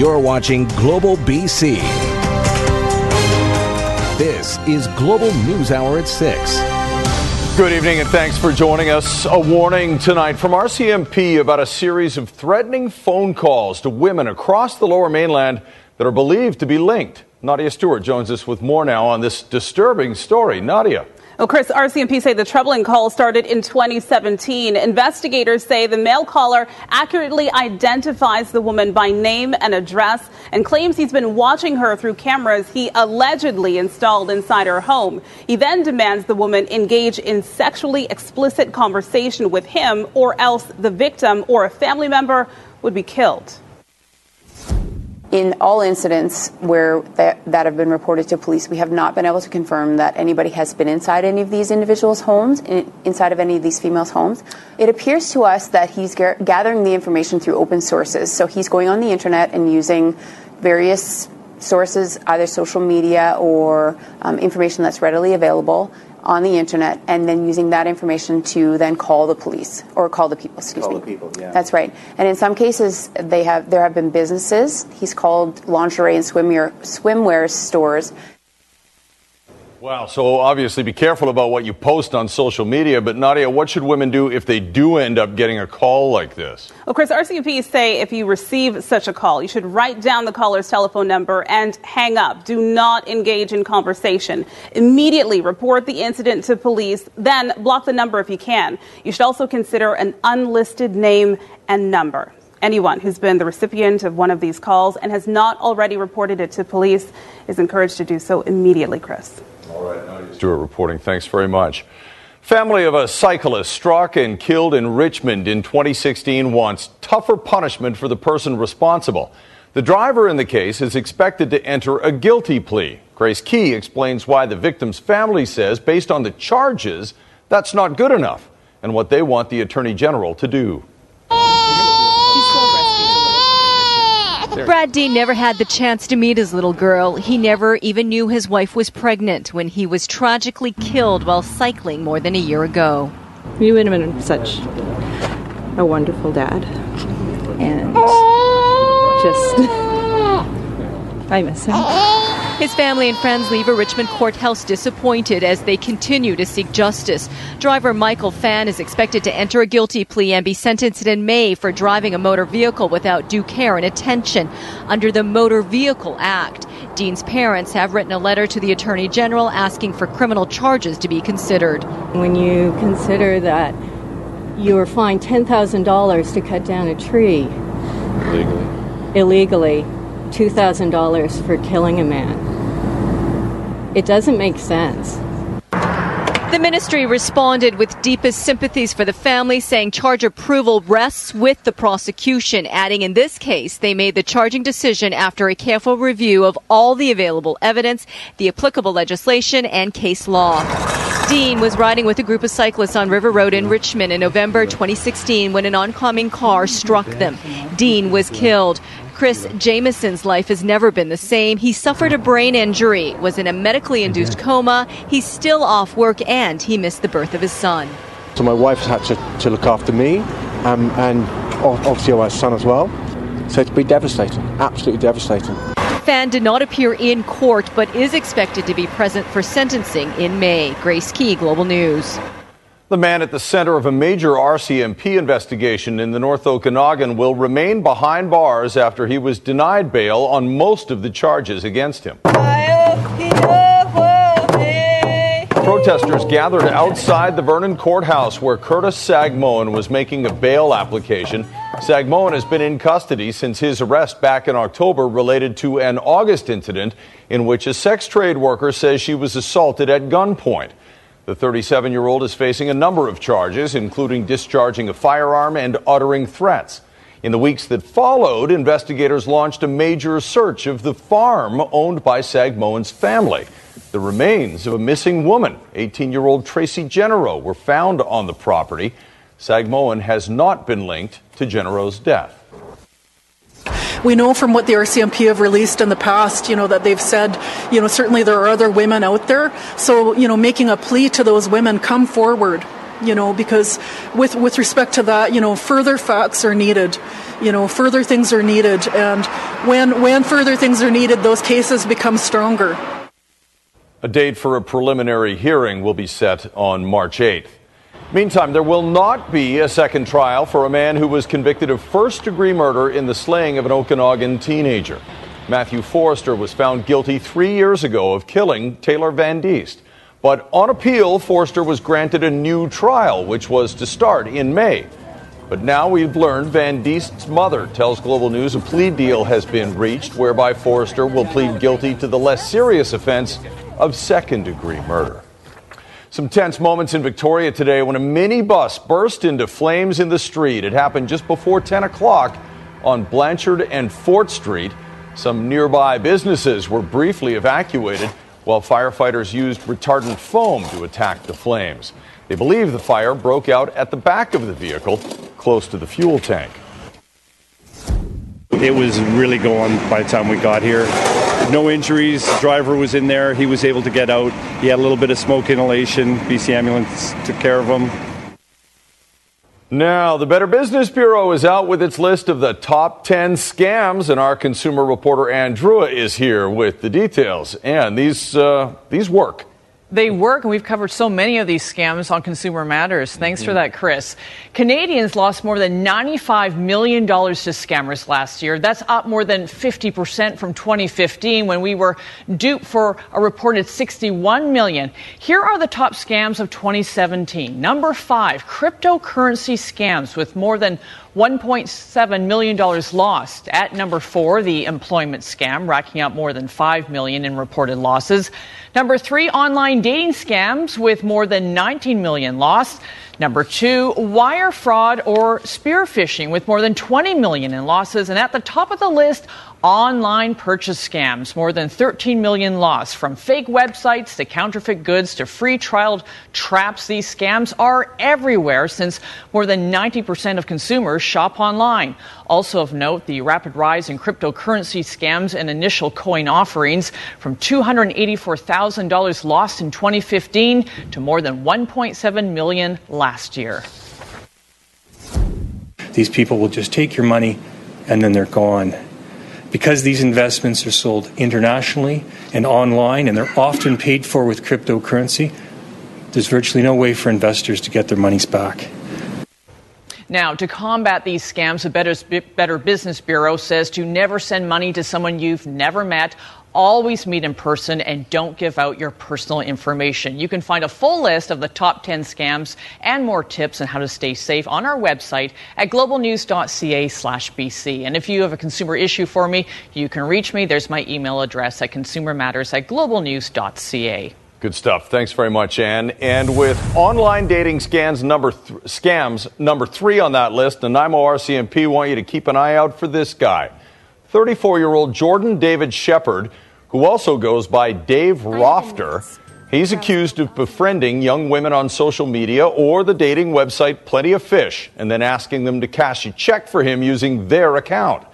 You're watching Global BC. This is Global News Hour at 6. Good evening and thanks for joining us. A warning tonight from RCMP about a series of threatening phone calls to women across the lower mainland that are believed to be linked. Nadia Stewart joins us with more now on this disturbing story. Nadia. Well, Chris, RCMP say the troubling call started in 2017. Investigators say the male caller accurately identifies the woman by name and address and claims he's been watching her through cameras he allegedly installed inside her home. He then demands the woman engage in sexually explicit conversation with him or else the victim or a family member would be killed. In all incidents where that, that, have been reported to police, we have not been able to confirm that anybody has been inside any of these individuals' homes, in, inside of any of these females' homes. It appears to us that he's gathering the information through open sources. So he's going on the internet and using various sources, either social media or um, information that's readily available, on the internet and then using that information to then call the police or call the people. Excuse call me. the people. Yeah. That's right. And in some cases, they have there have been businesses. He's called lingerie and swimwear swimwear stores Wow. So obviously be careful about what you post on social media. But Nadia, what should women do if they do end up getting a call like this? Well, Chris, RCMP say if you receive such a call, you should write down the caller's telephone number and hang up. Do not engage in conversation. Immediately report the incident to police, then block the number if you can. You should also consider an unlisted name and number. Anyone who's been the recipient of one of these calls and has not already reported it to police is encouraged to do so immediately, Chris. All right, Nadia Stewart reporting. Thanks very much. Family of a cyclist struck and killed in Richmond in 2016 wants tougher punishment for the person responsible. The driver in the case is expected to enter a guilty plea. Grace Ke explains why the victim's family says, based on the charges, that's not good enough and what they want the Attorney General to do. Brad Dean never had the chance to meet his little girl. He never even knew his wife was pregnant when he was tragically killed while cycling more than a year ago. You would have been such a wonderful dad. And just, I miss him. His family and friends leave a Richmond courthouse disappointed as they continue to seek justice. Driver Michael Fan is expected to enter a guilty plea and be sentenced in May for driving a motor vehicle without due care and attention under the Motor Vehicle Act. Dean's parents have written a letter to the Attorney General asking for criminal charges to be considered. When you consider that you were fined $10,000 to cut down a tree Legally. illegally, $2,000 for killing a man. It doesn't make sense. The ministry responded with deepest sympathies for the family, saying charge approval rests with the prosecution, adding in this case they made the charging decision after a careful review of all the available evidence, the applicable legislation, and case law. Dean was riding with a group of cyclists on River Road in Richmond in November 2016 when an oncoming car struck them. Dean was killed. Chris Jameson's life has never been the same. He suffered a brain injury, was in a medically induced coma. He's still off work and he missed the birth of his son. So my wife's had to, to look after me um, and obviously my son as well. So it's been devastating, absolutely devastating. Fan did not appear in court but is expected to be present for sentencing in May. Grace Ke, Global News. The man at the center of a major RCMP investigation in the North Okanagan will remain behind bars after he was denied bail on most of the charges against him. Protesters gathered outside the Vernon courthouse where Curtis Sagmoen was making a bail application. Sagmoen has been in custody since his arrest back in October related to an August incident in which a sex trade worker says she was assaulted at gunpoint. The 37 year old is facing a number of charges, including discharging a firearm and uttering threats. In the weeks that followed, investigators launched a major search of the farm owned by Sagmoen's family. The remains of a missing woman, 18 year old Traci Genereaux, were found on the property. Sagmoen has not been linked to Genereaux's death. We know from what the RCMP have released in the past, you know, that they've said, you know, certainly there are other women out there. So, you know, making a plea to those women, come forward. you know, because with, with respect to that, you know, further facts are needed. You know, further things are needed. And when, when further things are needed, those cases become stronger. A date for a preliminary hearing will be set on March 8th. Meantime, there will not be a second trial for a man who was convicted of first degree murder in the slaying of an Okanagan teenager. Matthew Forrester was found guilty three years ago of killing Taylor Van Diest. But on appeal, Forrester was granted a new trial, which was to start in May. But now we've learned Van Diest's mother tells Global News a plea deal has been reached whereby Forrester will plead guilty to the less serious offense of second degree murder. Some tense moments in Victoria today when a minibus burst into flames in the street. It happened just before 10 o'clock on Blanchard and Fort Street. Some nearby businesses were briefly evacuated while firefighters used retardant foam to attack the flames. They believe the fire broke out at the back of the vehicle, close to the fuel tank. It was really going by the time we got here. No injuries. Driver was in there. He was able to get out. He had a little bit of smoke inhalation. BC Ambulance took care of him. Now, the Better Business Bureau is out with its list of the top 10 scams, and our consumer reporter Anne Drewa is here with the details. And these, uh, these work. They work, and we've covered so many of these scams on Consumer Matters. Thanks mm-hmm. for that, Chris. Canadians lost more than $95 million to scammers last year. That's up more than 50% from 2015 when we were duped for a reported 61 million. Here are the top scams of 2017. Number five, cryptocurrency scams with more than $1.7 million lost. At number four, the employment scam, racking up more than 5 million in reported losses. Number three, online dating scams with more than 19 million lost. Number two, wire fraud or spear phishing with more than 20 million in losses. And at the top of the list, online purchase scams, more than 13 million lost. From fake websites to counterfeit goods to free trial traps, these scams are everywhere since more than 90% of consumers shop online. Also of note, the rapid rise in cryptocurrency scams and initial coin offerings from $284,000 lost in 2015 to more than 1.7 million last year. These people will just take your money and then they're gone because these investments are sold internationally and online and they're often paid for with cryptocurrency, there's virtually no way for investors to get their monies back. Now, to combat these scams, the Better, Business Bureau says to never send money to someone you've never met always meet in person and don't give out your personal information. You can find a full list of the top 10 scams and more tips on how to stay safe on our website at globalnews.ca slash BC. And if you have a consumer issue for me, you can reach me. There's my email address at consumermatters at globalnews.ca. Good stuff. Thanks very much, Anne. And with online dating number th- scams number three on that list, Nanaimo oh RCMP want you to keep an eye out for this guy. 34 year old Jordan David Shepard, who also goes by Dave Rofter. He's accused of befriending young women on social media or the dating website Plenty of Fish and then asking them to cash a check for him using their account.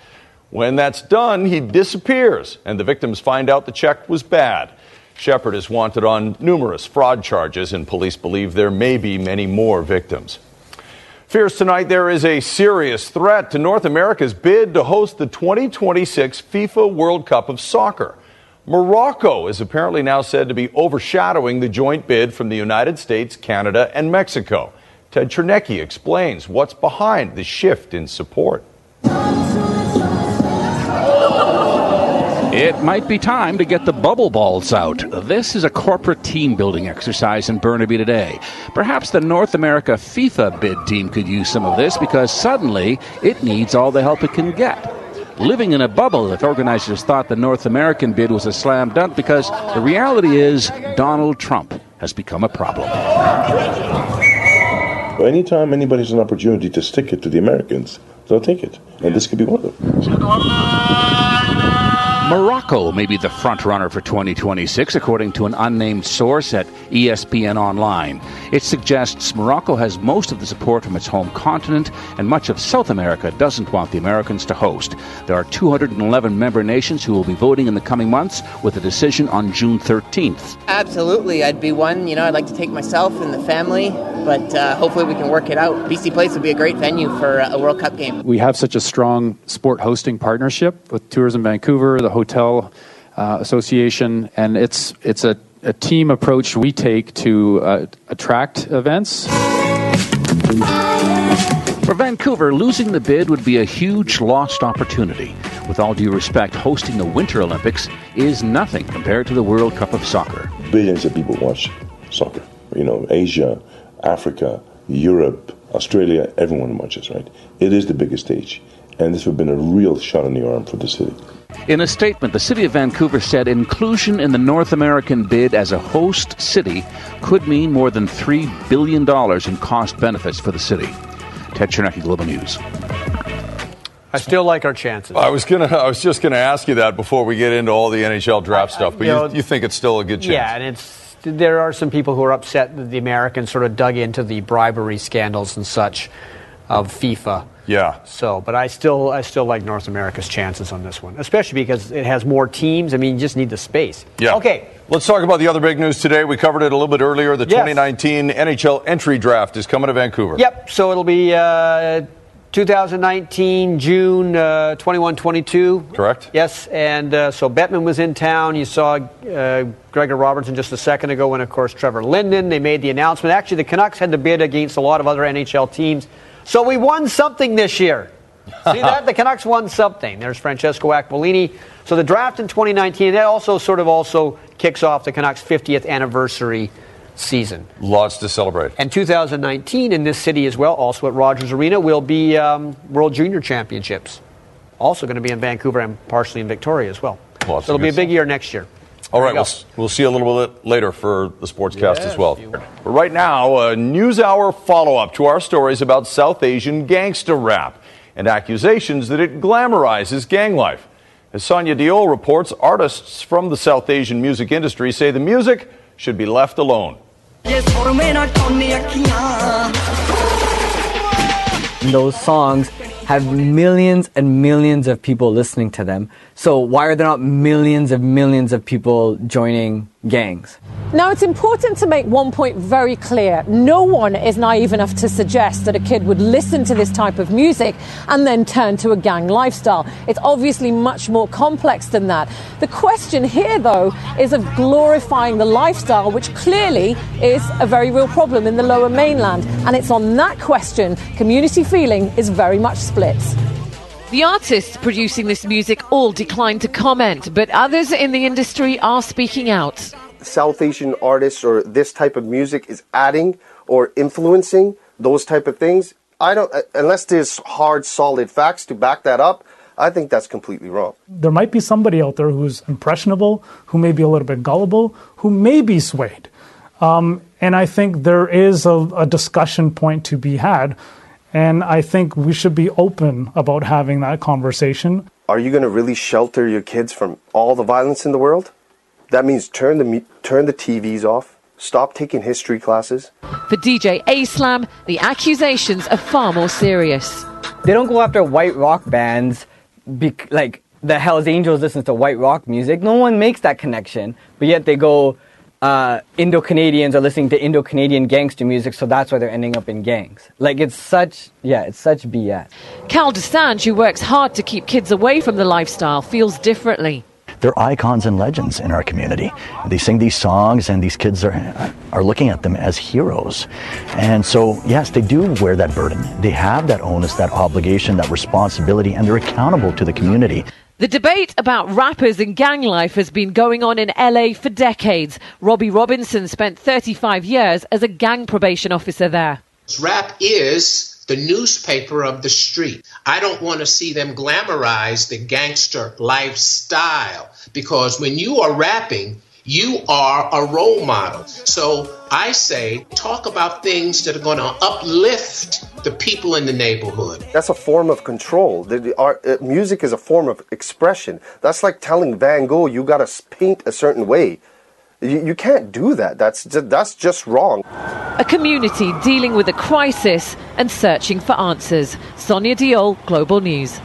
When that's done, he disappears and the victims find out the check was bad. Shepard is wanted on numerous fraud charges, and police believe there may be many more victims. Fears tonight there is a serious threat to North America's bid to host the 2026 FIFA World Cup of Soccer. Morocco is apparently now said to be overshadowing the joint bid from the United States, Canada, and Mexico. Ted Chernecki explains what's behind the shift in support. It might be time to get the bubble balls out. This is a corporate team building exercise in Burnaby today. Perhaps the North America FIFA bid team could use some of this because suddenly it needs all the help it can get. Living in a bubble if organizers thought the North American bid was a slam dunk because the reality is Donald Trump has become a problem. Anytime anybody has an opportunity to stick it to the Americans, they'll take it. And this could be one of them. Morocco may be the front runner for 2026, according to an unnamed source at ESPN Online. It suggests Morocco has most of the support from its home continent, and much of South America doesn't want the Americans to host. There are 211 member nations who will be voting in the coming months, with a decision on June 13th. Absolutely, I'd be one. You know, I'd like to take myself and the family, but uh, hopefully we can work it out. BC Place would be a great venue for a World Cup game. We have such a strong sport hosting partnership with Tourism Vancouver, the Hotel uh, Association, and it's it's a, a, team approach we take to uh, attract events. For Vancouver, losing the bid would be a huge lost opportunity. With all due respect, hosting the Winter Olympics is nothing compared to the World Cup of Soccer. Billions of people watch soccer. You know, Asia, Africa, Europe, Australia, everyone watches, right? It is the biggest stage. And this would have been a real shot in the arm for the city. In a statement, the City of Vancouver said inclusion in the North American bid as a host city could mean more than $3 billion in cost benefits for the city. Ted Chernecki, Global News. I still like our chances. I was gonna. I was just gonna ask you that before we get into all the NHL draft stuff. But you, know, you, think it's still a good chance? Yeah, and it's there are some people who are upset that the Americans sort of dug into the bribery scandals and such of FIFA. Yeah. So, but I still I still like North America's chances on this one, especially because it has more teams. I mean, you just need the space. Yeah. Okay. Let's talk about the other big news today. We covered it a little bit earlier. The yes. 2019 NHL entry draft is coming to Vancouver. Yep. So it'll be uh, 2019 June uh, 21 22. Correct. Yes. And uh, so Bettman was in town. You saw uh, Gregor Robertson just a second ago, and of course Trevor Linden. They made the announcement. Actually, the Canucks had to bid against a lot of other NHL teams. So we won something this year. See that? The Canucks won something. There's Francesco Aquilini. So the draft in 2019, that also sort of also kicks off the Canucks' 50th anniversary season. Lots to celebrate. And 2019 in this city as well, also at Rogers Arena, will be um, World Junior Championships. Also going to be in Vancouver and partially in Victoria as well. Lots so it'll be a big stuff. year next year. All right, we'll, we'll see you a little bit later for the Sportscast as well. But right now, a News Hour follow up to our stories about South Asian gangster rap and accusations that it glamorizes gang life. As Sonia Deol reports, artists from the South Asian music industry say the music should be left alone. Those songs have millions and millions of people listening to them. So why are there not millions of millions of people joining gangs? Now, it's important to make one point very clear. No one is naive enough to suggest that a kid would listen to this type of music and then turn to a gang lifestyle. It's obviously much more complex than that. The question here, though, is of glorifying the lifestyle, which clearly is a very real problem in the lower mainland. And it's on that question community feeling is very much split. The artists producing this music all declined to comment, but others in the industry are speaking out. South Asian artists or this type of music is adding or influencing those type of things, I don't unless there's hard solid facts to back that up, I think that's completely wrong. There might be somebody out there who's impressionable, who may be a little bit gullible, who may be swayed. Um, and I think there is a, a discussion point to be had. And I think we should be open about having that conversation. Are you going to really shelter your kids from all the violence in the world? That means turn the turn the TVs off. Stop taking history classes. For DJ Aslam, the accusations are far more serious. They don't go after white rock bands bec- like the Hells Angels listens to white rock music. No one makes that connection, but yet they go uh, Indo Canadians are listening to Indo Canadian gangster music, so that's why they're ending up in gangs. Like it's such, yeah, it's such BS. Kal Dosanjh, who works hard to keep kids away from the lifestyle, feels differently. They're icons and legends in our community. They sing these songs, and these kids are are looking at them as heroes. And so, yes, they do wear that burden. They have that onus, that obligation, that responsibility, and they're accountable to the community. The debate about rappers and gang life has been going on in LA for decades. Robbie Robinson spent 35 years as a gang probation officer there. Rap is the newspaper of the street. I don't want to see them glamorize the gangster lifestyle because when you are rapping, you are a role model. So I say, talk about things that are going to uplift the people in the neighborhood. That's a form of control. The, the art, uh, music is a form of expression. That's like telling Van Gogh you got to paint a certain way. You, you can't do that. That's just, that's just wrong. A community dealing with a crisis and searching for answers. Sonia Deol, Global News.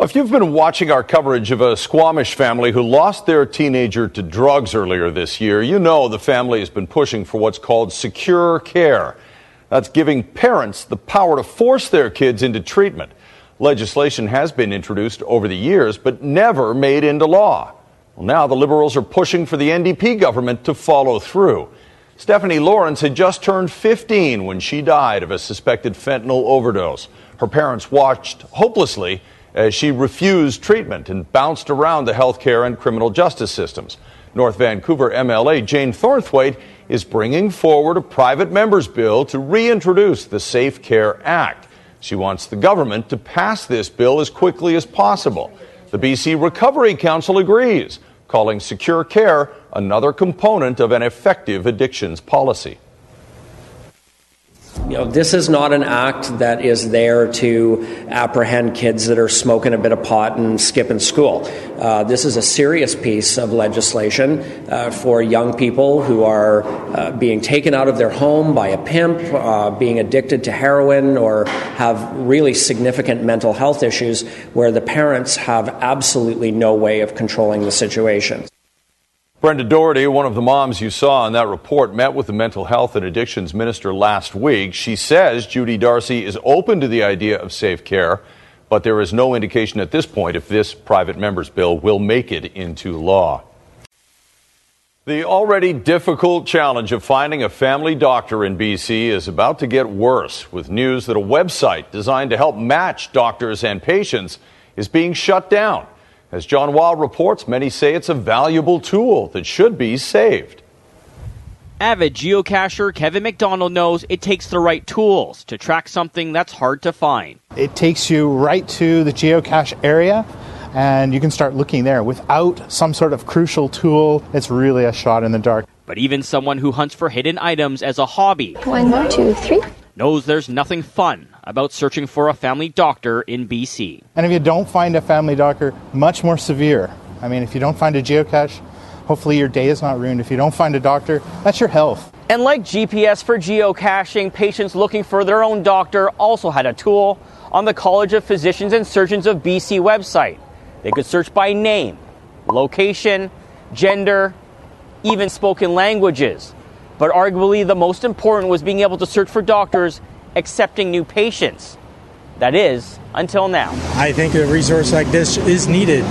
If you've been watching our coverage of a Squamish family who lost their teenager to drugs earlier this year, you know the family has been pushing for what's called secure care. That's giving parents the power to force their kids into treatment. Legislation has been introduced over the years, but never made into law. Well, now the Liberals are pushing for the NDP government to follow through. Stephanie Lawrence had just turned 15 when she died of a suspected fentanyl overdose. Her parents watched hopelessly as she refused treatment and bounced around the healthcare and criminal justice systems. North Vancouver MLA Jane Thornthwaite is bringing forward a private member's bill to reintroduce the Safe Care Act. She wants the government to pass this bill as quickly as possible. The BC Recovery Council agrees, calling secure care another component of an effective addictions policy. You know, this is not an act that is there to apprehend kids that are smoking a bit of pot and skipping school. Uh, this is a serious piece of legislation uh, for young people who are uh, being taken out of their home by a pimp, uh, being addicted to heroin, or have really significant mental health issues where the parents have absolutely no way of controlling the situation. Brenda Doherty, one of the moms you saw in that report, met with the mental health and addictions minister last week. She says Judy Darcy is open to the idea of safe care, but there is no indication at this point if this private member's bill will make it into law. The already difficult challenge of finding a family doctor in BC is about to get worse with news that a website designed to help match doctors and patients is being shut down. As John Wild reports, many say it's a valuable tool that should be saved. Avid geocacher Kevin McDonald knows it takes the right tools to track something that's hard to find. It takes you right to the geocache area and you can start looking there. Without some sort of crucial tool, it's really a shot in the dark. But even someone who hunts for hidden items as a hobby One, two, three. Knows there's nothing fun about searching for a family doctor in BC. And if you don't find a family doctor, much more severe. I mean, if you don't find a geocache, hopefully your day is not ruined. If you don't find a doctor, that's your health. And like GPS for geocaching, patients looking for their own doctor also had a tool on the College of Physicians and Surgeons of BC website. They could search by name, location, gender, even spoken languages. But arguably the most important was being able to search for doctors accepting new patients. That is, until now. I think a resource like this is needed,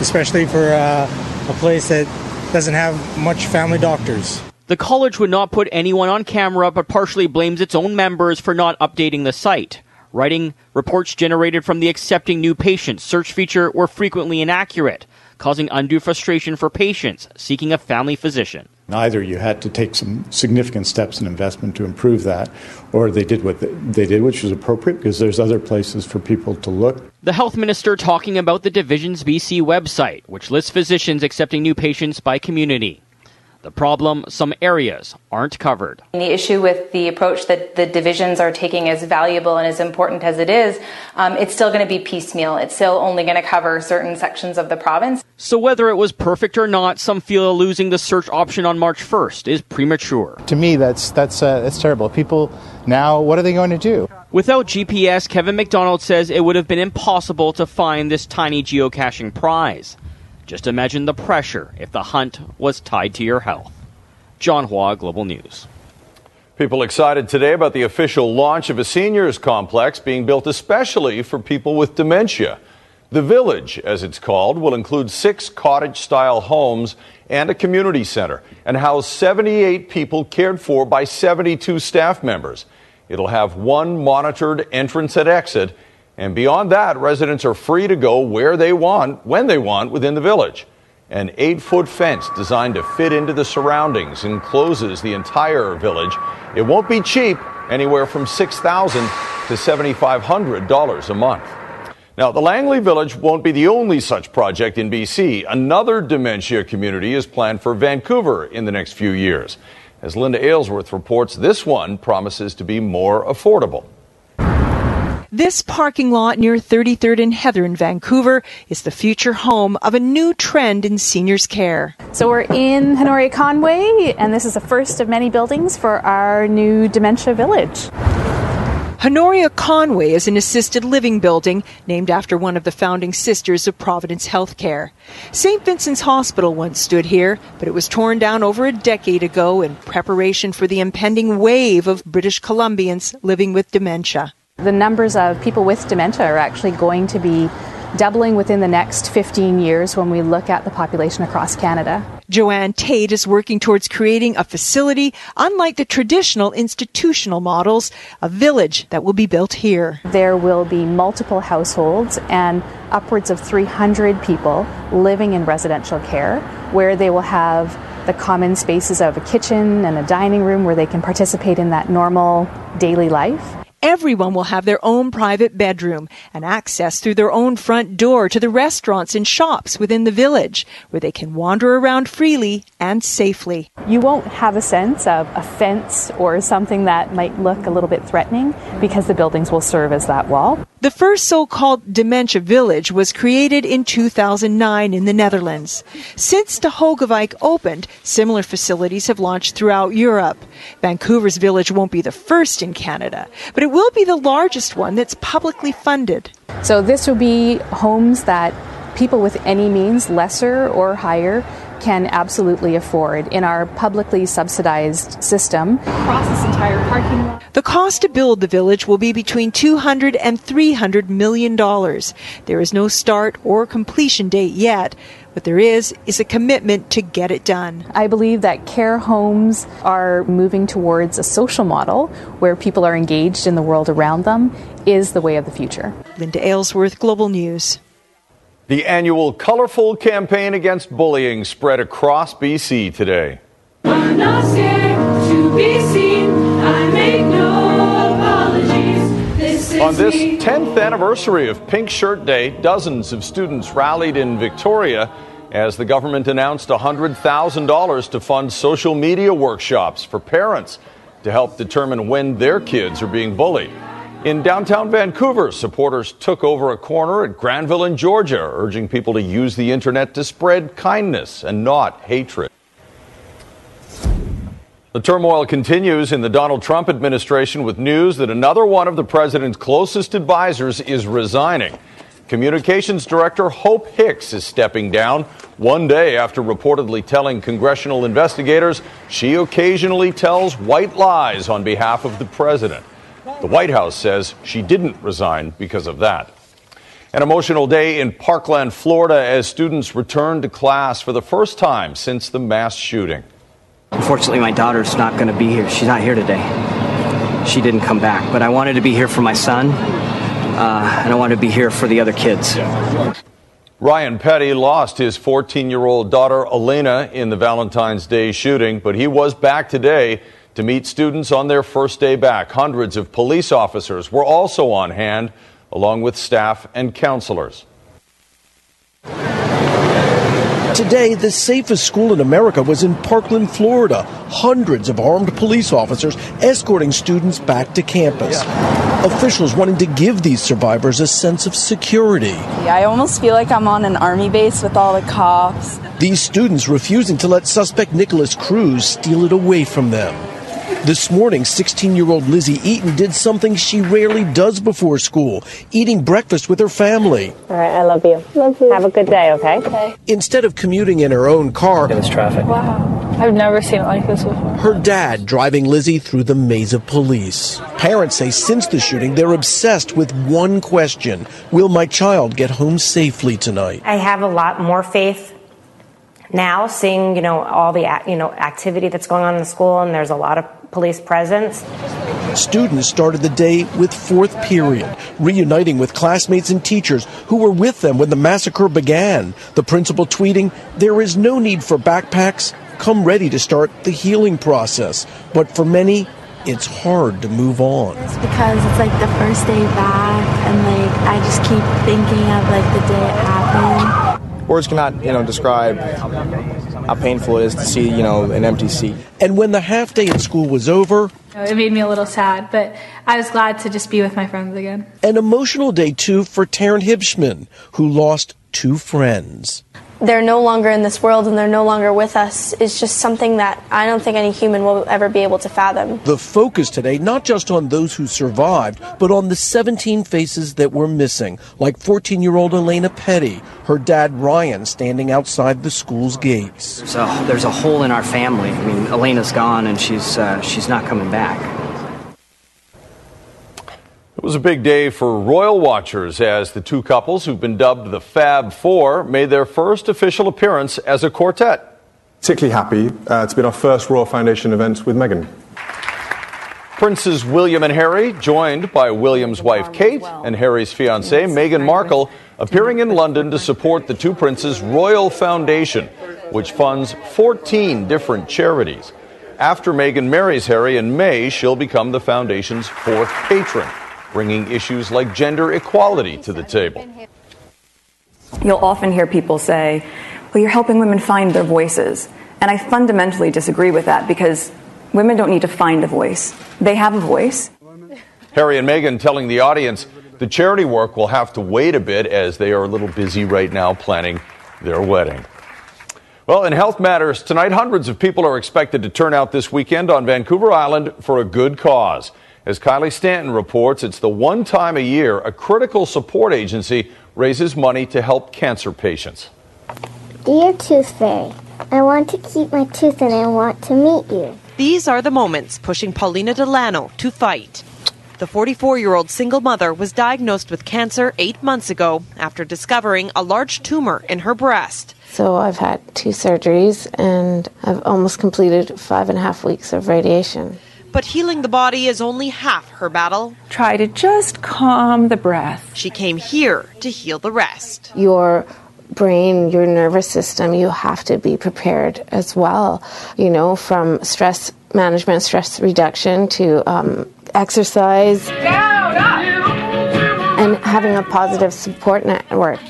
especially for uh, a place that doesn't have much family doctors. The college would not put anyone on camera, but partially blames its own members for not updating the site. Writing reports generated from the accepting new patients search feature were frequently inaccurate, causing undue frustration for patients seeking a family physician. Either you had to take some significant steps in investment to improve that, or they did what they did, which was appropriate because there's other places for people to look. The health minister talking about the Divisions BC website, which lists physicians accepting new patients by community. The problem some areas aren't covered. The issue with the approach that the divisions are taking, as valuable and as important as it is, um, it's still going to be piecemeal. It's still only going to cover certain sections of the province. So, whether it was perfect or not, some feel losing the search option on March 1st is premature. To me, that's that's uh, that's terrible. People now, what are they going to do? Without GPS, Kevin McDonald says it would have been impossible to find this tiny geocaching prize. Just imagine the pressure if the hunt was tied to your health. John Hua, Global News. People excited today about the official launch of a seniors complex being built especially for people with dementia. The Village, as it's called, will include six cottage style homes and a community center and house 78 people cared for by 72 staff members. It'll have one monitored entrance and exit and beyond that, residents are free to go where they want, when they want within the village. An eight foot fence designed to fit into the surroundings encloses the entire village. It won't be cheap, anywhere from 6,000 to $7,500 a month. Now, the Langley Village won't be the only such project in BC. Another dementia community is planned for Vancouver in the next few years. As Linda Aylesworth reports, this one promises to be more affordable. This parking lot near 33rd and Heather in Vancouver is the future home of a new trend in seniors care. So we're in Honoria Conway, and this is the first of many buildings for our new dementia village. Honoria Conway is an assisted living building named after one of the founding sisters of Providence Healthcare. St. Vincent's Hospital once stood here, but it was torn down over a decade ago in preparation for the impending wave of British Columbians living with dementia. The numbers of people with dementia are actually going to be doubling within the next 15 years when we look at the population across Canada. Joanne Tate is working towards creating a facility unlike the traditional institutional models, a village that will be built here. There will be multiple households and upwards of 300 people living in residential care where they will have the common spaces of a kitchen and a dining room where they can participate in that normal daily life. Everyone will have their own private bedroom and access through their own front door to the restaurants and shops within the village where they can wander around freely and safely. You won't have a sense of a fence or something that might look a little bit threatening because the buildings will serve as that wall. The first so called dementia village was created in 2009 in the Netherlands. Since De Hogeweyk opened, similar facilities have launched throughout Europe. Vancouver's village won't be the first in Canada, but it will be the largest one that's publicly funded. So this will be homes that people with any means, lesser or higher, can absolutely afford in our publicly subsidized system. Across this entire parking lot. The cost to build the village will be between 200 and 300 million dollars. There is no start or completion date yet. What there is is a commitment to get it done. I believe that care homes are moving towards a social model where people are engaged in the world around them is the way of the future. Linda Aylesworth, Global News. The annual Colorful campaign against bullying spread across BC today. I'm not scared to be seen. I make no apologies. This is On this 10th anniversary of Pink Shirt Day, dozens of students rallied in Victoria as the government announced $100,000 to fund social media workshops for parents to help determine when their kids are being bullied. In downtown Vancouver, supporters took over a corner at Granville in Georgia, urging people to use the internet to spread kindness and not hatred. The turmoil continues in the Donald Trump administration with news that another one of the president's closest advisors is resigning. Communications Director Hope Hicks is stepping down one day after reportedly telling congressional investigators she occasionally tells white lies on behalf of the president. The White House says she didn't resign because of that. An emotional day in Parkland, Florida, as students return to class for the first time since the mass shooting. Unfortunately, my daughter's not going to be here. She's not here today. She didn't come back. But I wanted to be here for my son, uh, and I wanted to be here for the other kids. Ryan Petty lost his 14 year old daughter, Alaina, in the Valentine's Day shooting, but he was back today to meet students on their first day back. Hundreds of police officers were also on hand, along with staff and counselors. Today, the safest school in America was in Parkland, Florida. Hundreds of armed police officers escorting students back to campus. Officials wanting to give these survivors a sense of security. Yeah, I almost feel like I'm on an army base with all the cops. These students refusing to let suspect Nikolas Cruz steal it away from them. This morning, 16 year old Lizzie Eaton did something she rarely does before school eating breakfast with her family. All right, I love you. Love you. Have a good day, okay? Okay. Instead of commuting in her own car, traffic. Wow. I've never seen it like this before. her dad driving Lizzie through the maze of police. Parents say since the shooting, they're obsessed with one question Will my child get home safely tonight? I have a lot more faith now seeing, you know, all the, you know, activity that's going on in the school and there's a lot of police presence. Students started the day with fourth period, reuniting with classmates and teachers who were with them when the massacre began. The principal tweeting, There is no need for backpacks. Come ready to start the healing process. But for many, it's hard to move on. It's because it's like the first day back and like I just keep thinking of like the day it happened. Words cannot, you know, describe how painful it is to see, you know, an empty seat. And when the half day at school was over, It made me a little sad, but I was glad to just be with my friends again. an emotional day too for Taryn Hibschman, who lost two friends. They're no longer in this world and they're no longer with us is just something that I don't think any human will ever be able to fathom. The focus today, not just on those who survived, but on the 17 faces that were missing, like 14 year old Alaina Petty, her dad Ryan standing outside the school's gates. There's a, there's a hole in our family. I mean, Alaina's gone and she's, uh, she's not coming back. It was a big day for royal watchers as the two couples who've been dubbed the Fab Four made their first official appearance as a quartet. Particularly happy. Uh, it's been our first Royal Foundation event with Meghan. Princes William and Harry, joined by William's wife Kate and Harry's fiancée Meghan Markle, appearing in London to support the two princes' Royal Foundation, which funds 14 different charities. After Meghan marries Harry in May, she'll become the foundation's fourth patron, bringing issues like gender equality to the table. You'll often hear people say, well, you're helping women find their voices. And I fundamentally disagree with that because women don't need to find a voice, they have a voice. Harry and Meghan telling the audience the charity work will have to wait a bit as they are a little busy right now planning their wedding. Well, in health matters, tonight hundreds of people are expected to turn out this weekend on Vancouver Island for a good cause. As Kylie Stanton reports, it's the one time a year a critical support agency raises money to help cancer patients. Dear Tooth Fairy, I want to keep my tooth and I want to meet you. These are the moments pushing Paulina Delano to fight. The 44 year old single mother was diagnosed with cancer eight months ago after discovering a large tumor in her breast. So I've had two surgeries and I've almost completed five and a half weeks of radiation. But healing the body is only half her battle. Try to just calm the breath. She came here to heal the rest. Your brain, your nervous system, you have to be prepared as well. You know, from stress management, stress reduction to um, exercise and having a positive support network.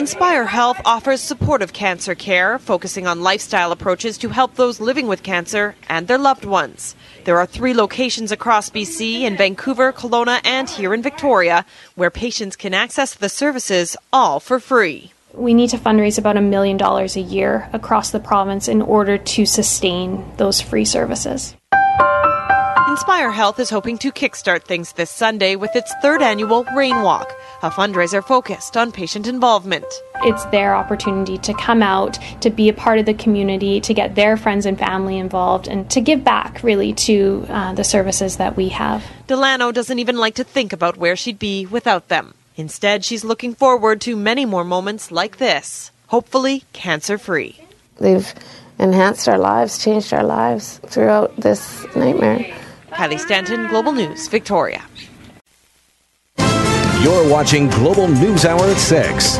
Inspire Health offers supportive cancer care, focusing on lifestyle approaches to help those living with cancer and their loved ones. There are three locations across BC in Vancouver, Kelowna, and here in Victoria, where patients can access the services all for free. We need to fundraise about a million dollars a year across the province in order to sustain those free services. Inspire Health is hoping to kickstart things this Sunday with its third annual Rain Walk, a fundraiser focused on patient involvement. It's their opportunity to come out, to be a part of the community, to get their friends and family involved, and to give back really to uh, the services that we have. Delano doesn't even like to think about where she'd be without them. Instead, she's looking forward to many more moments like this, hopefully cancer free. They've enhanced our lives, changed our lives throughout this nightmare. Kylie Stanton, Global News, Victoria. You're watching Global News Hour at 6.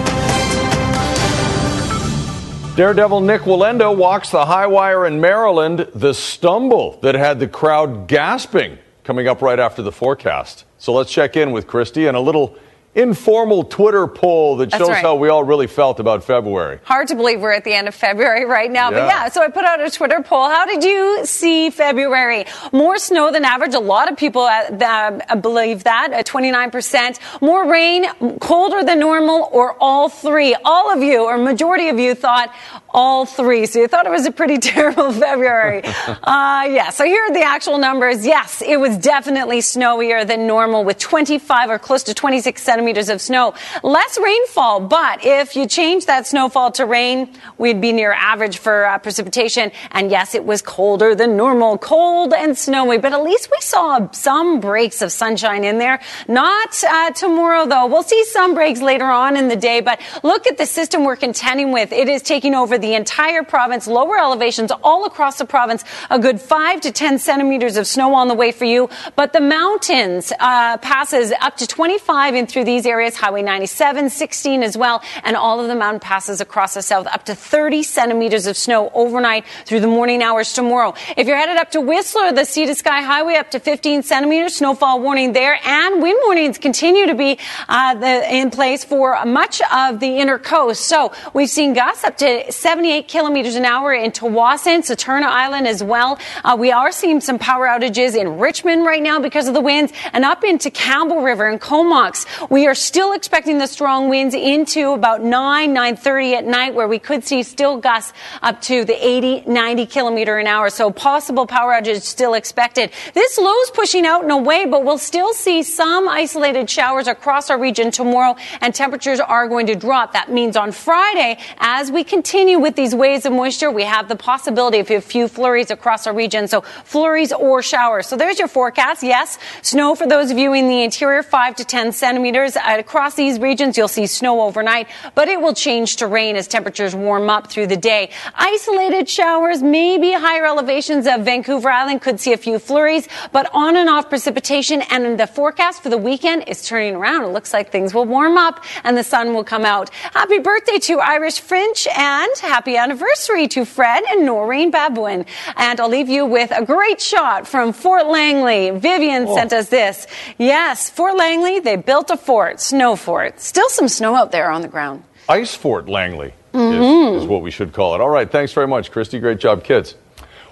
Daredevil Nik Wallenda walks the high wire in Maryland. The stumble that had the crowd gasping coming up right after the forecast. So let's check in with Kristi and a little informal Twitter poll that That's shows right. how we all really felt about February. Hard to believe we're at the end of February right now. But Yeah. yeah, so I put out a Twitter poll. How did you see February? More snow than average. A lot of people uh, uh, believe that, uh, 29%. More rain, colder than normal, or all three. All of you, or majority of you, thought all three. So you thought it was a pretty terrible February. uh, yeah, so here are the actual numbers. Yes, it was definitely snowier than normal with 25 or close to 26 centimeters of snow. Less rainfall, but if you change that snowfall to rain, we'd be near average for uh, precipitation. And yes, it was colder than normal, cold and snowy, but at least we saw some breaks of sunshine in there. Not uh, tomorrow, though. We'll see some breaks later on in the day, but look at the system we're contending with. It is taking over the entire province, lower elevations all across the province, a good five to 10 centimeters of snow on the way for you. But the mountains uh, passes up to 25 in through the these areas Highway 97, 16 as well, and all of the mountain passes across the south. Up to 30 centimeters of snow overnight through the morning hours tomorrow. If you're headed up to Whistler, the Sea to Sky Highway up to 15 centimeters, snowfall warning there, and wind warnings continue to be uh, the, in place for much of the inner coast. So we've seen gusts up to 78 kilometers an hour in Tsawwassen, Saturna Island as well. Uh, we are seeing some power outages in Richmond right now because of the winds, and up into Campbell River and Comox. We are still expecting the strong winds into about 9, 9.30 at night, where we could see still gusts up to the 80, 90 kilometer an hour. So possible power outage still expected. This low is pushing out and away, but we'll still see some isolated showers across our region tomorrow, and temperatures are going to drop. That means on Friday, as we continue with these waves of moisture, we have the possibility of a few flurries across our region. So flurries or showers. So there's your forecast. Yes, snow for those of you in the interior, 5 to 10 centimeters. Uh, across these regions, you'll see snow overnight, but it will change to rain as temperatures warm up through the day. Isolated showers, maybe higher elevations of Vancouver Island could see a few flurries, but on and off precipitation. And the forecast for the weekend is turning around. It looks like things will warm up and the sun will come out. Happy birthday to Irish Finch and happy anniversary to Fred and Noreen Babuin. And I'll leave you with a great shot from Fort Langley. Vivian Oh. sent us this. Yes, Fort Langley, they built a fort, snow fort. Still some snow out there on the ground. Ice Fort Langley Mhm. is, is what we should call it. All right, thanks very much, Kristi. Great job, kids.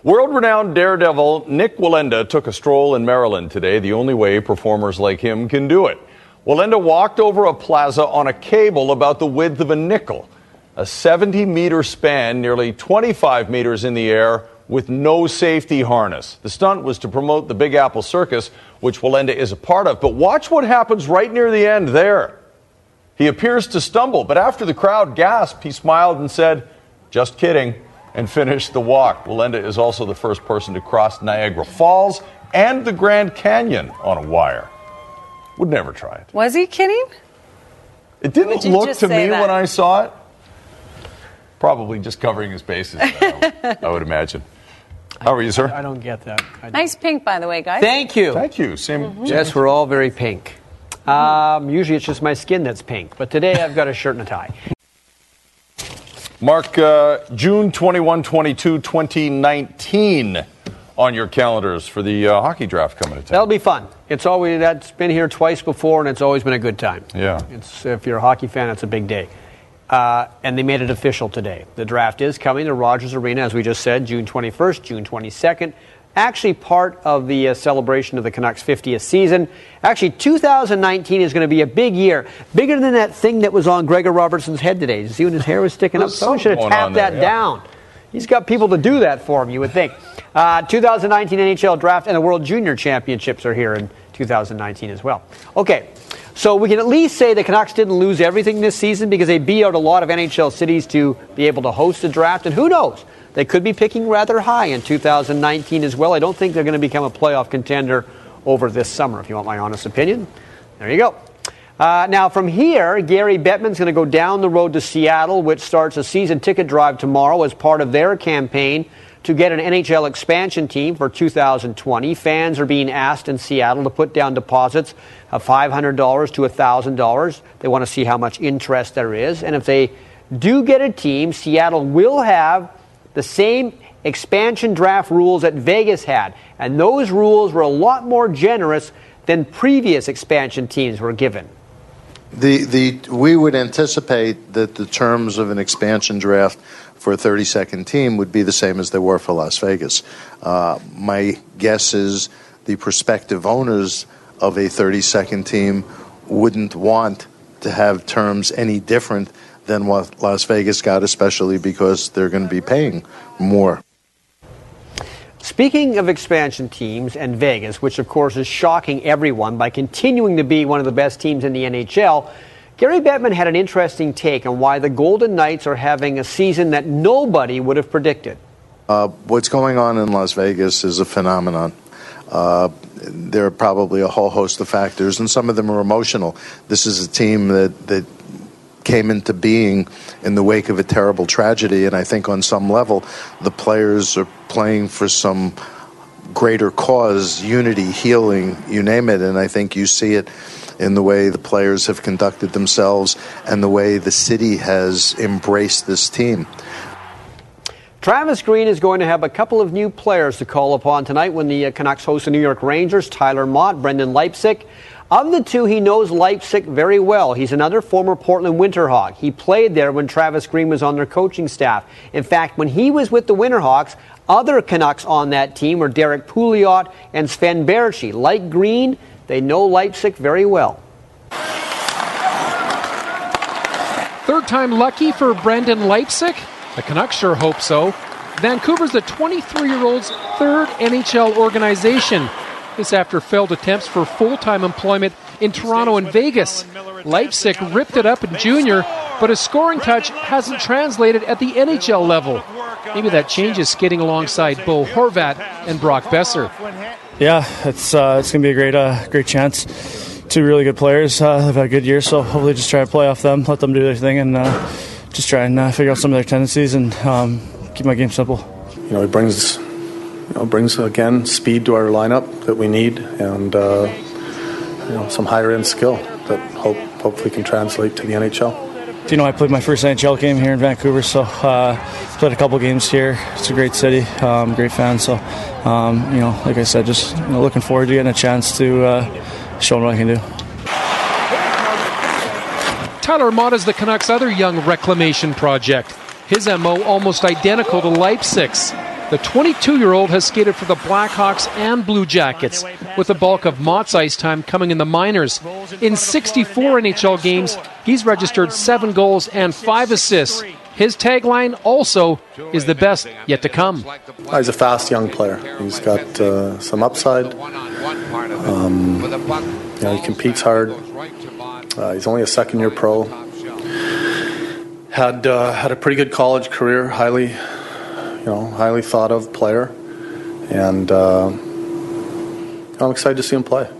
World renowned daredevil Nik Wallenda took a stroll in Maryland today, the only way performers like him can do it. Wallenda walked over a plaza on a cable about the width of a nickel, a 70 meter span, nearly 25 meters in the air, with no safety harness. The stunt was to promote the Big Apple Circus, which Wallenda is a part of. But watch what happens right near the end there. He appears to stumble, but after the crowd gasped, he smiled and said, Just kidding, and finished the walk. Wallenda is also the first person to cross Niagara Falls and the Grand Canyon on a wire. Would never try it. Was he kidding? It didn't look to me that? when I saw it. Probably just covering his bases, I I would imagine. How are you, sir? I don't get that. I Nice pink, by the way, guys. Thank you. Thank you. Same. Yes, we're all very pink. Um, usually it's just my skin that's pink, but today I've got a shirt and a tie. Mark uh, June 21, 22, 2019 on your calendars for the uh, hockey draft coming to town. That'll be fun. It's always that's been here twice before, and it's always been a good time. Yeah. It's if you're a hockey fan, it's a big day. Uh, and they made it official today. The draft is coming to Rogers Arena, as we just said, June 21st, June 22nd. Actually, part of the uh, celebration of the Canucks' 50th season. Actually, 2019 is going to be a big year, bigger than that thing that was on Gregor Robertson's head today. You see when his hair was sticking up? Someone should have something going on tapped that yeah. down. He's got people to do that for him, you would think. Uh, 2019 NHL Draft and the World Junior Championships are here in 2019 as well. Okay, so we can at least say the Canucks didn't lose everything this season because they beat out a lot of NHL cities to be able to host a draft. And who knows? They could be picking rather high in 2019 as well. I don't think they're going to become a playoff contender over this summer, if you want my honest opinion. There you go. Uh, now, from here, Gary Bettman's going to go down the road to Seattle, which starts a season ticket drive tomorrow as part of their campaign to get an NHL expansion team for 2020. Fans are being asked in Seattle to put down deposits of $500 to $1,000. They want to see how much interest there is. And if they do get a team, Seattle will have the same expansion draft rules that Vegas had. And those rules were a lot more generous than previous expansion teams were given. The, the, we would anticipate that the terms of an expansion draft for a 32nd team would be the same as they were for Las Vegas. Uh, my guess is the prospective owners of a 32nd team wouldn't want to have terms any different than what Las Vegas got, especially because they're going to be paying more. Speaking of expansion teams and Vegas, which of course is shocking everyone by continuing to be one of the best teams in the NHL, Gary Bettman had an interesting take on why the Golden Knights are having a season that nobody would have predicted. Uh, what's going on in Las Vegas is a phenomenon. Uh, there are probably a whole host of factors, and some of them are emotional. This is a team that, that came into being in the wake of a terrible tragedy, and I think on some level the players are playing for some greater cause, unity, healing, you name it, and I think you see it in the way the players have conducted themselves and the way the city has embraced this team. Travis Green is going to have a couple of new players to call upon tonight when the uh, Canucks host the New York Rangers. Tyler Motte, Brendan Leipsic. Of the two, he knows Leipsic very well. He's another former Portland Winterhawk. He played there when Travis Green was on their coaching staff. In fact, when he was with the Winterhawks, other Canucks on that team were Derrick Pouliot and Sven Baertschi. Like Green, they know Leipsic very well. Third time lucky for Brendan Leipsic? The Canucks sure hope so. Vancouver's the 23 year old's third NHL organization. This after failed attempts for full time employment in Toronto and Vegas. Leipsic ripped it up in junior, but his scoring touch hasn't translated at the NHL level. Maybe that changes skating alongside Bo Horvat and Brock Boeser. Yeah, it's uh, it's gonna be a great uh, great chance. Two really good players uh, have had a good year, so hopefully just try to play off them, let them do their thing, and uh, just try and uh, figure out some of their tendencies and um, keep my game simple. You know, he brings, you know, brings again speed to our lineup that we need, and uh, you know, some higher end skill that hope hopefully can translate to the NHL. You know, I played my first NHL game here in Vancouver, so uh, played a couple games here. It's a great city, um, great fans. So, um, you know, like I said, just you know, looking forward to getting a chance to uh, show them what I can do. Tyler Motte is the Canucks' other young reclamation project. His MO almost identical to Leipsic's. The 22 year old has skated for the Blackhawks and Blue Jackets, with the bulk of Motte's ice time coming in the minors. In 64 NHL games, he's registered seven goals and five assists. His tagline also is the best yet to come. He's a fast young player. He's got uh, some upside. Um, you know, he competes hard. Uh, he's only a second year pro. Had uh, had a pretty good college career, highly, know, highly thought of player, and uh, I'm excited to see him play.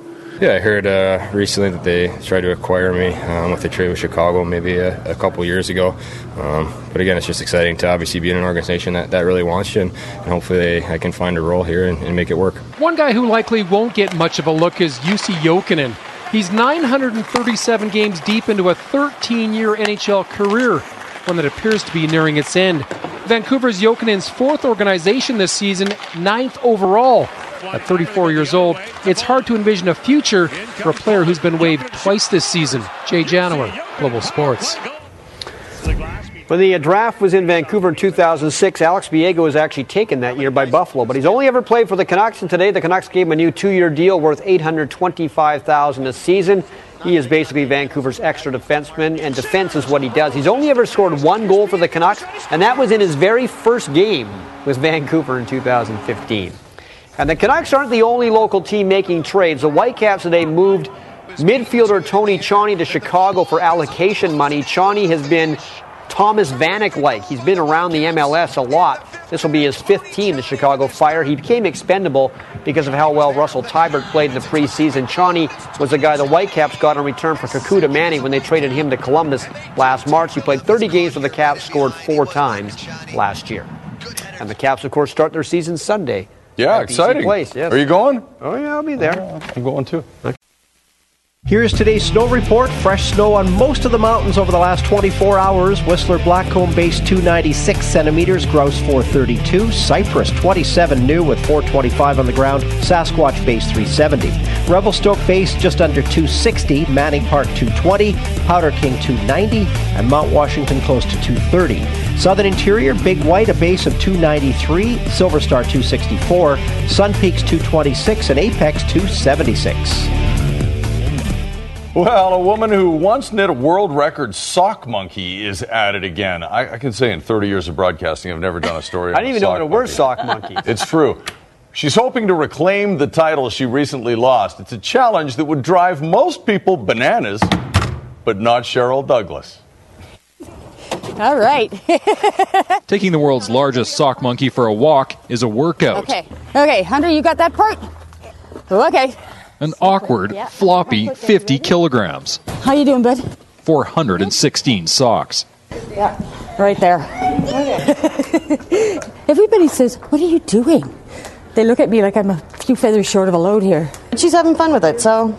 Yeah, I heard uh, recently that they tried to acquire me um, with the trade with Chicago maybe a, a couple years ago. Um, but again, it's just exciting to obviously be in an organization that, that really wants you, and, and hopefully they, I can find a role here and, and make it work. One guy who likely won't get much of a look is Jussi Jokinen. He's 937 games deep into a 13 year NHL career, one that appears to be nearing its end. Vancouver's Jokinen's fourth organization this season, ninth overall. At 34 years old, it's hard to envision a future for a player who's been waived twice this season. Jay Janower, Global Sports. When the draft was in Vancouver in 2006, Alex Biega was actually taken that year by Buffalo, but he's only ever played for the Canucks, and today the Canucks gave him a new two-year deal worth $825,000 a season. He is basically Vancouver's extra defenseman, and defense is what he does. He's only ever scored one goal for the Canucks, and that was in his very first game with Vancouver in 2015. And the Canucks aren't the only local team making trades. The Whitecaps today moved midfielder Tony Tchani to Chicago for allocation money. Tchani has been Thomas Vanek like. He's been around the MLS a lot. This will be his fifth team, the Chicago Fire. He became expendable because of how well Russell Teibert played in the preseason. Tchani was the guy the Whitecaps got in return for Kekuta Manneh when they traded him to Columbus last March. He played 30 games for the Caps, scored four times last year. And the Caps, of course, start their season Sunday. Yeah, exciting. Place, yes. Are you going? Oh, yeah, I'll be there. I'm going too. Here's today's snow report. Fresh snow on most of the mountains over the last 24 hours. Whistler Blackcomb base 296 centimeters, Grouse 432, Cypress 27 new with 425 on the ground, Sasquatch base 370, Revelstoke base just under 260, Manning Park 220, Powder King 290, and Mount Washington close to 230. Southern Interior, Big White a base of 293, Silver Star 264, Sun Peaks 226, and Apex 276. Well, a woman who once knit a world record sock monkey is at it again. I, I can say in 30 years of broadcasting, I've never done a story. I didn't even know what a word sock monkey. It's true. She's hoping to reclaim the title she recently lost. It's a challenge that would drive most people bananas, but not Cheryl Douglas. All right. Taking the world's largest sock monkey for a walk is a workout. okay. Okay, Hunter, you got that part? Okay. An awkward, Yeah. floppy 50 kilograms. How you doing, bud? 416 socks. Yeah. Right there. Everybody says, "What are you doing?" They look at me like I'm a few feathers short of a load here. She's having fun with it, so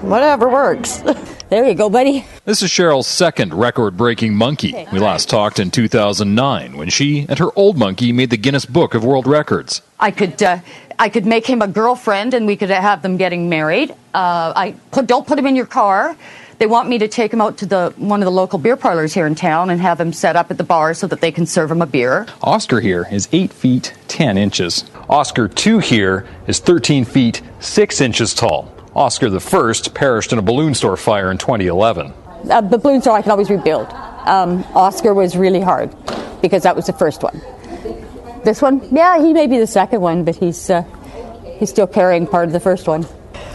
Whatever works. there you go, buddy. This is Cheryl's second record breaking monkey. We last talked in 2009 when she and her old monkey made the Guinness Book of World Records. I could, uh, I could make him a girlfriend and we could have them getting married. Uh, I put, don't put him in your car. They want me to take him out to the one of the local beer parlors here in town and have him set up at the bar so that they can serve him a beer. Oscar here is 8 feet 10 inches. Oscar 2 here is 13 feet 6 inches tall. Oscar the first perished in a balloon store fire in 2011. Uh, the balloon store I can always rebuild. Um, Oscar was really hard because that was the first one. This one, yeah, he may be the second one, but he's uh, he's still carrying part of the first one.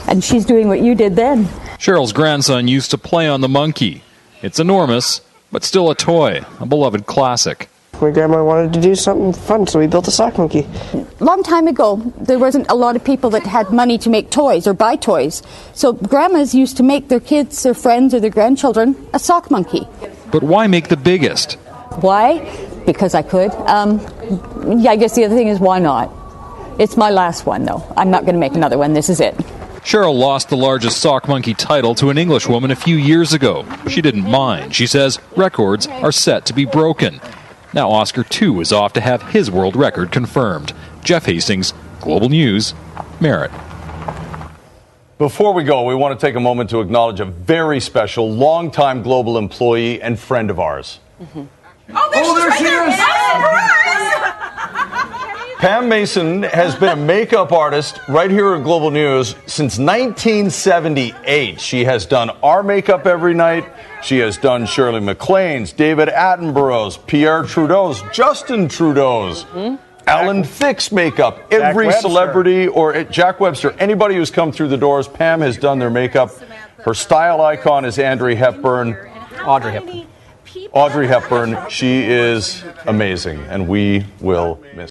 And she's doing what you did then. Cheryl's grandson used to play on the monkey. It's enormous, but still a toy, a beloved classic. My grandma wanted to do something fun, so we built a sock monkey. Long time ago, there wasn't a lot of people that had money to make toys or buy toys. So grandmas used to make their kids, their friends, or their grandchildren a sock monkey. But why make the biggest? Why? Because I could. Um, yeah, I guess the other thing is why not? It's my last one, though. I'm not going to make another one. This is it. Cheryl lost the largest sock monkey title to an English woman a few years ago. She didn't mind. She says records are set to be broken. Now Oscar too is off to have his world record confirmed. Jeff Hastings, Global News, Merritt. Before we go, we want to take a moment to acknowledge a very special, longtime global employee and friend of ours. Oh, there, Oh, there she is! Pam Mason has been a makeup artist right here at Global News since 1978. She has done our makeup every night. She has done Shirley MacLaine's, David Attenborough's, Pierre Trudeau's, Justin Trudeau's. Alan Thicke's makeup. Every celebrity or Jack Webster, anybody who's come through the doors, Pam has done their makeup. Her style icon is Audrey Hepburn. Audrey Hepburn. Audrey Hepburn. She is amazing, and we will miss.